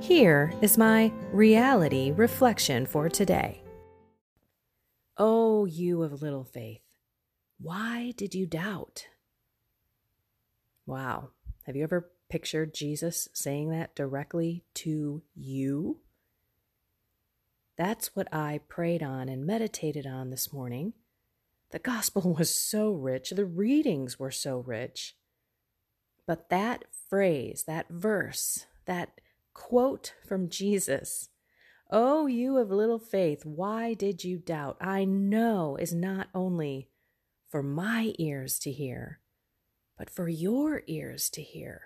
Here is my reality reflection for today. Oh, you of little faith, why did you doubt? Wow. Have you ever pictured Jesus saying that directly to you? That's what I prayed on and meditated on this morning. The gospel was so rich, the readings were so rich. But that phrase, that verse, that quote from Jesus Oh, you of little faith, why did you doubt? I know is not only for my ears to hear, but for your ears to hear.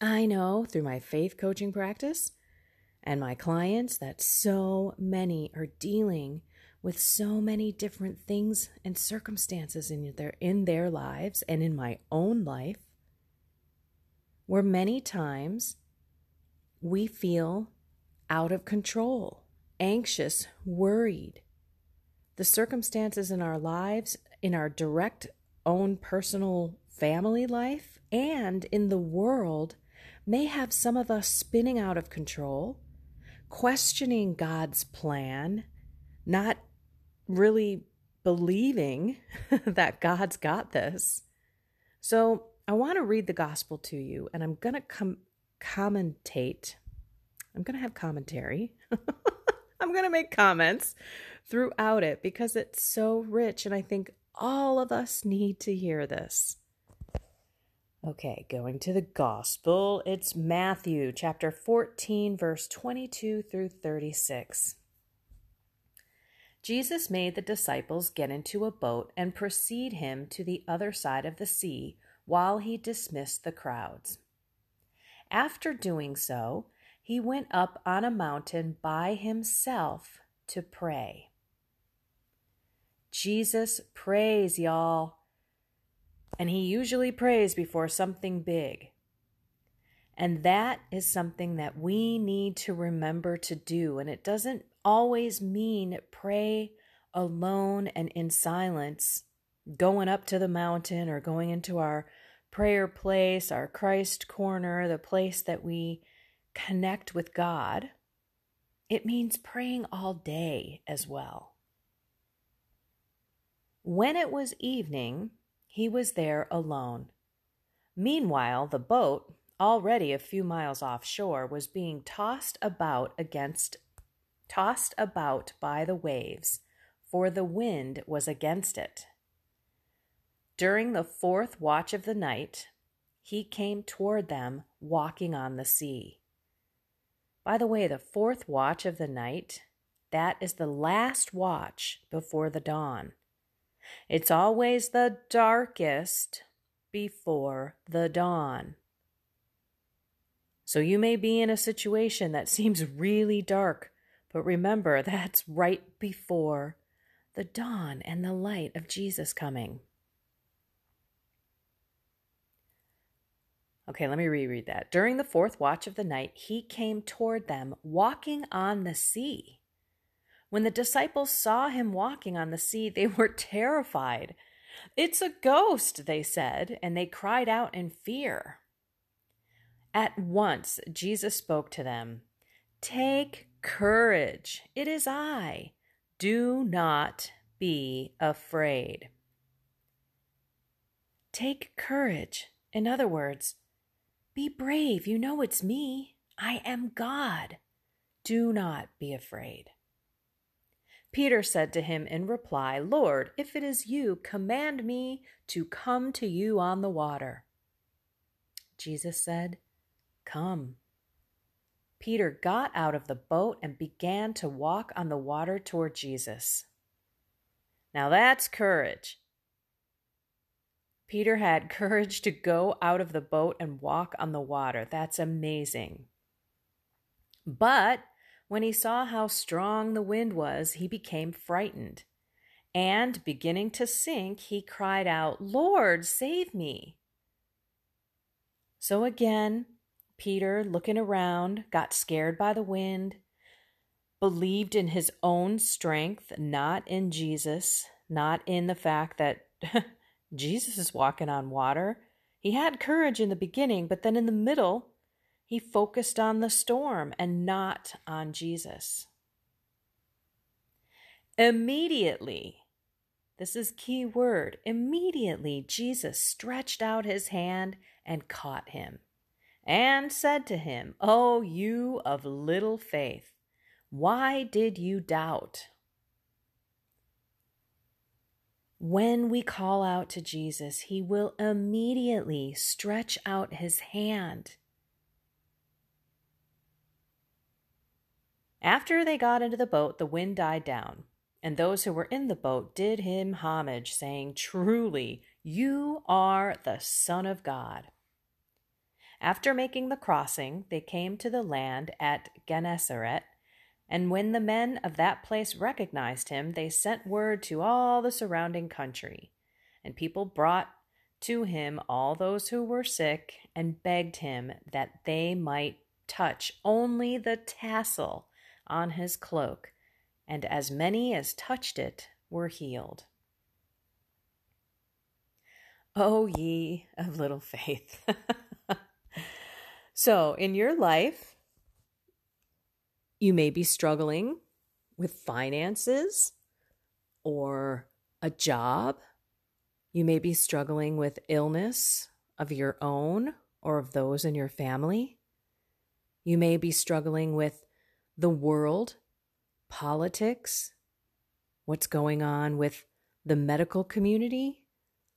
I know through my faith coaching practice and my clients that so many are dealing with so many different things and circumstances in their in their lives and in my own life where many times we feel out of control, anxious, worried. The circumstances in our lives, in our direct own personal family life, and in the world may have some of us spinning out of control, questioning God's plan, not really believing that God's got this. So, I want to read the gospel to you, and I'm going to come commentate. I'm going to have commentary. I'm going to make comments throughout it because it's so rich, and I think all of us need to hear this. Okay, going to the gospel, it's Matthew chapter 14, verse 22 through 36. Jesus made the disciples get into a boat and proceed him to the other side of the sea while he dismissed the crowds. After doing so, he went up on a mountain by himself to pray. Jesus prays, y'all. And he usually prays before something big. And that is something that we need to remember to do. And it doesn't always mean pray alone and in silence, going up to the mountain or going into our prayer place, our Christ corner, the place that we connect with God, it means praying all day as well. When it was evening, he was there alone. Meanwhile, the boat, already a few miles offshore, was being tossed about against tossed about by the waves, for the wind was against it. During the fourth watch of the night, he came toward them walking on the sea. By the way, the fourth watch of the night, that is the last watch before the dawn. It's always the darkest before the dawn. So you may be in a situation that seems really dark, but remember that's right before the dawn and the light of Jesus coming. Okay, let me reread that. During the fourth watch of the night, he came toward them, walking on the sea. When the disciples saw him walking on the sea, they were terrified. It's a ghost, they said, and they cried out in fear. At once, Jesus spoke to them Take courage, it is I. Do not be afraid. Take courage. In other words, be brave. You know it's me. I am God. Do not be afraid. Peter said to him in reply, Lord, if it is you, command me to come to you on the water. Jesus said, Come. Peter got out of the boat and began to walk on the water toward Jesus. Now that's courage. Peter had courage to go out of the boat and walk on the water. That's amazing. But when he saw how strong the wind was, he became frightened. And beginning to sink, he cried out, Lord, save me. So again, Peter, looking around, got scared by the wind, believed in his own strength, not in Jesus, not in the fact that Jesus is walking on water. He had courage in the beginning, but then in the middle, he focused on the storm and not on Jesus. Immediately, this is key word, immediately Jesus stretched out his hand and caught him and said to him, O you of little faith, why did you doubt? When we call out to Jesus, he will immediately stretch out his hand After they got into the boat, the wind died down, and those who were in the boat did him homage, saying, Truly, you are the Son of God. After making the crossing, they came to the land at Gennesaret, and when the men of that place recognized him, they sent word to all the surrounding country. And people brought to him all those who were sick and begged him that they might touch only the tassel on his cloak, and as many as touched it were healed. O ye of little faith. so, in your life, you may be struggling with finances or a job. You may be struggling with illness of your own or of those in your family. You may be struggling with the world, politics, what's going on with the medical community,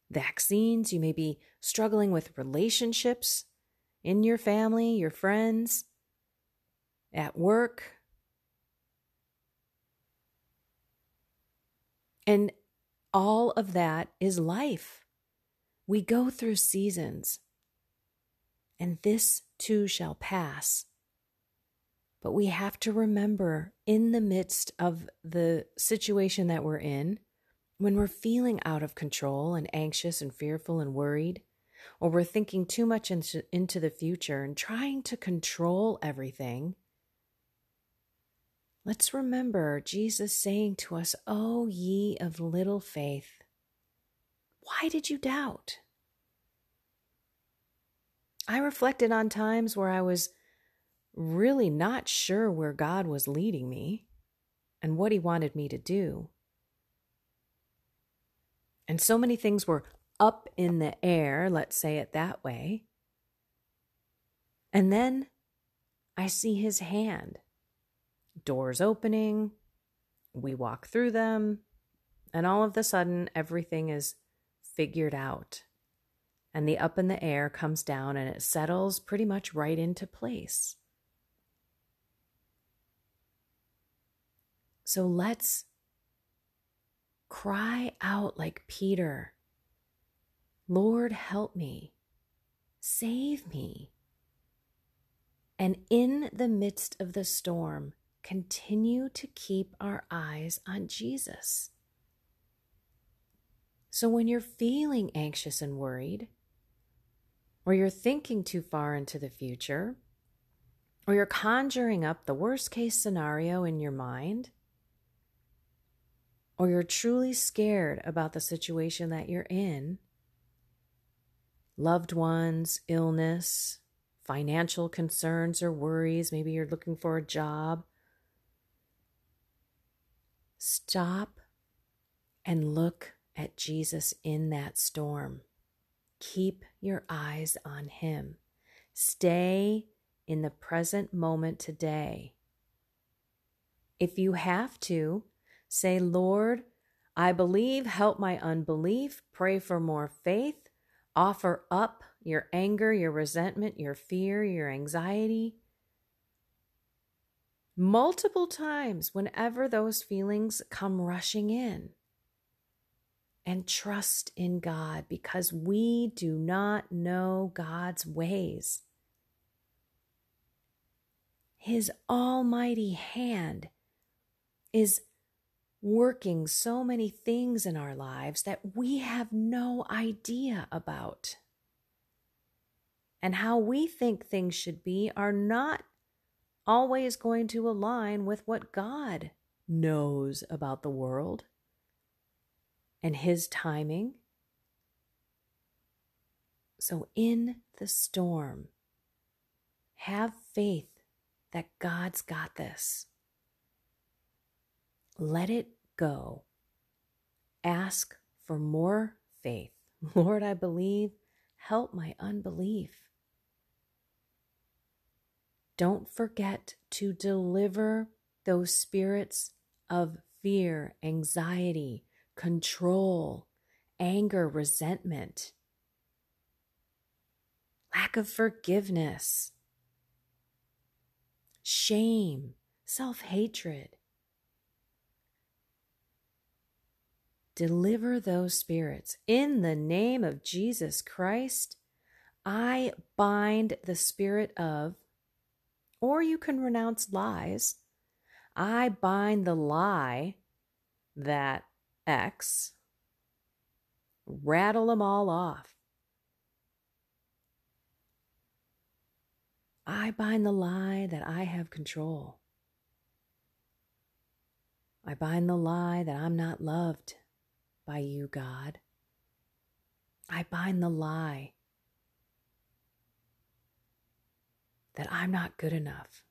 vaccines. You may be struggling with relationships in your family, your friends, at work. And all of that is life. We go through seasons, and this too shall pass. But we have to remember in the midst of the situation that we're in, when we're feeling out of control and anxious and fearful and worried, or we're thinking too much into, the future and trying to control everything, let's remember Jesus saying to us, O ye of little faith, why did you doubt? I reflected on times where I was really not sure where God was leading me and what He wanted me to do. And so many things were up in the air, let's say it that way. And then I see His hand. Doors opening, we walk through them, and all of a sudden everything is figured out. And the up in the air comes down and it settles pretty much right into place. So let's cry out like Peter Lord, help me, save me. And in the midst of the storm, continue to keep our eyes on Jesus. So when you're feeling anxious and worried, or you're thinking too far into the future, or you're conjuring up the worst case scenario in your mind, or you're truly scared about the situation that you're in, loved ones, illness, financial concerns or worries, maybe you're looking for a job, stop and look at Jesus in that storm. Keep your eyes on Him. Stay in the present moment today. If you have to, Say, Lord, I believe, help my unbelief, pray for more faith, offer up your anger, your resentment, your fear, your anxiety. Multiple times, whenever those feelings come rushing in and trust in God because we do not know God's ways. His almighty hand is working so many things in our lives that we have no idea about. And how we think things should be are not always going to align with what God knows about the world and his timing. So, in the storm, have faith that God's got this. Let it go. Ask for more faith. Lord, I believe. Help my unbelief. Don't forget to deliver those spirits of fear, anxiety, control, anger, resentment, lack of forgiveness, shame, self hatred. Deliver those spirits. In the name of Jesus Christ, I bind the spirit of, or you can renounce lies. I bind the lie that X, rattle them all off. I bind the lie that I have control. I bind the lie that I'm not loved by you, God. I bind the lie that I'm not good enough.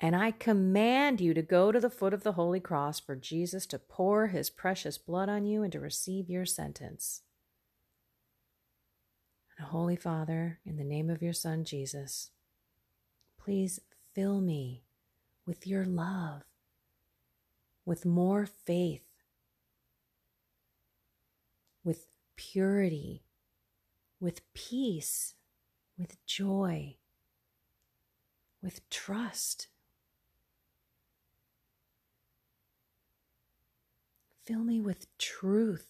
And I command you to go to the foot of the holy cross for Jesus to pour his precious blood on you and to receive your sentence. And Holy Father, in the name of your Son Jesus, please fill me with your love, with more faith, with purity, with peace, with joy, with trust Fill me with truth.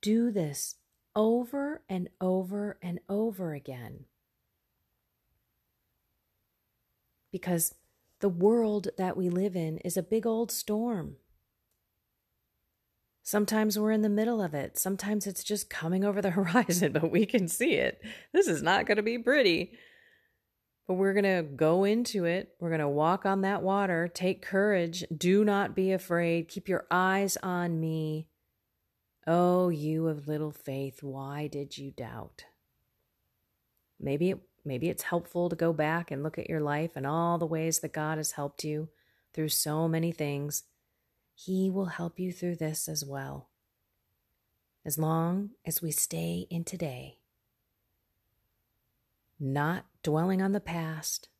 Do this over and over and over again. Because the world that we live in is a big old storm. Sometimes we're in the middle of it. Sometimes it's just coming over the horizon, but we can see it. This is not going to be pretty. But we're going to go into it. We're going to walk on that water. Take courage. Do not be afraid. Keep your eyes on me. Oh, you of little faith, why did you doubt? Maybe it, maybe it's helpful to go back and look at your life and all the ways that God has helped you through so many things. He will help you through this as well. As long as we stay in today not dwelling on the past,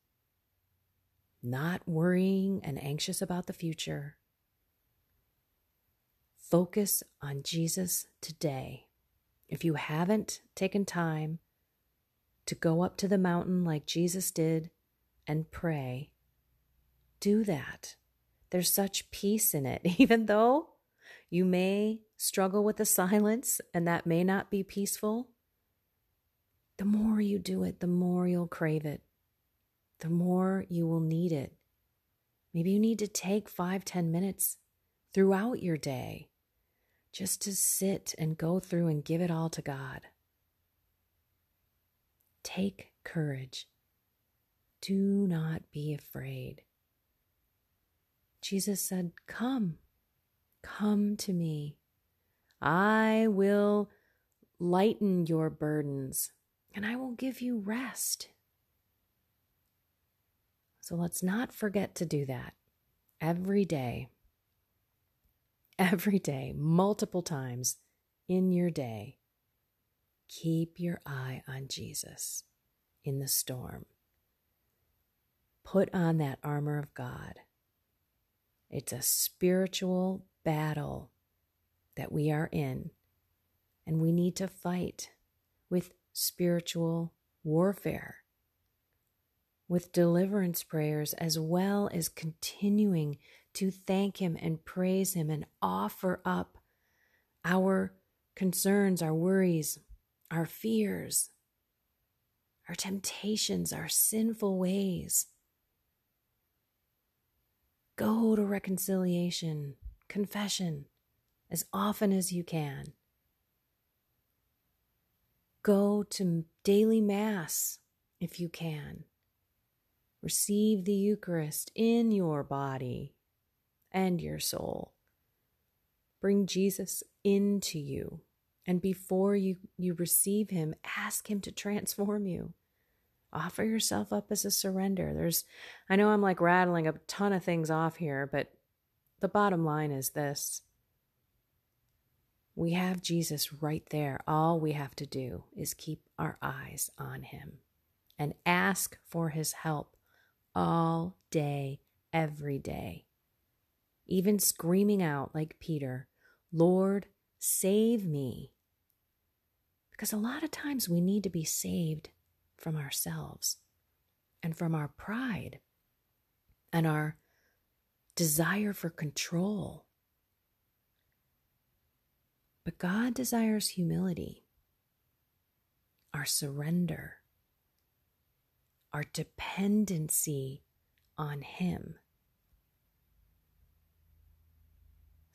not worrying and anxious about the future. Focus on Jesus today. If you haven't taken time to go up to the mountain like Jesus did and pray, do that. There's such peace in it, even though you may struggle with the silence and that may not be peaceful the more you do it, the more you'll crave it, the more you will need it. Maybe you need to take five, ten minutes throughout your day just to sit and go through and give it all to God. Take courage. Do not be afraid. Jesus said, Come, come to me. I will lighten your burdens and I will give you rest. So let's not forget to do that every day. Every day, multiple times in your day. Keep your eye on Jesus in the storm. put on that armor of God. It's a spiritual battle that we are in, and we need to fight with spiritual warfare, with deliverance prayers, as well as continuing to thank Him and praise Him and offer up our concerns, our worries, our fears, our temptations, our sinful ways. Go to reconciliation, confession as often as you can. Go to daily Mass if you can. Receive the Eucharist in your body and your soul. Bring Jesus into you. And before you, you receive him, ask him to transform you. Offer yourself up as a surrender. There's, I know I'm like rattling a ton of things off here, but the bottom line is this we have Jesus right there. All we have to do is keep our eyes on him and ask for his help all day, every day. Even screaming out like Peter, Lord, save me. Because a lot of times we need to be saved from ourselves and from our pride and our desire for control. But God desires humility, our surrender, our dependency on Him.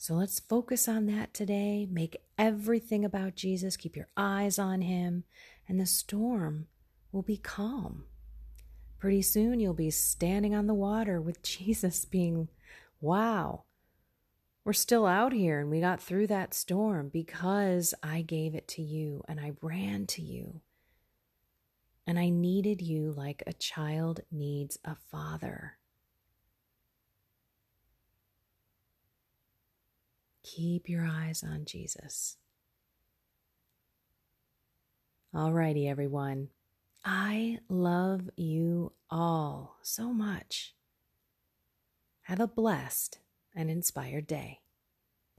So let's focus on that today. Make everything about Jesus. Keep your eyes on him, and the storm will be calm. Pretty soon you'll be standing on the water with Jesus, being, wow, we're still out here and we got through that storm because I gave it to you and I ran to you. And I needed you like a child needs a father. Keep your eyes on Jesus. Alrighty, everyone. I love you all so much. Have a blessed and inspired day.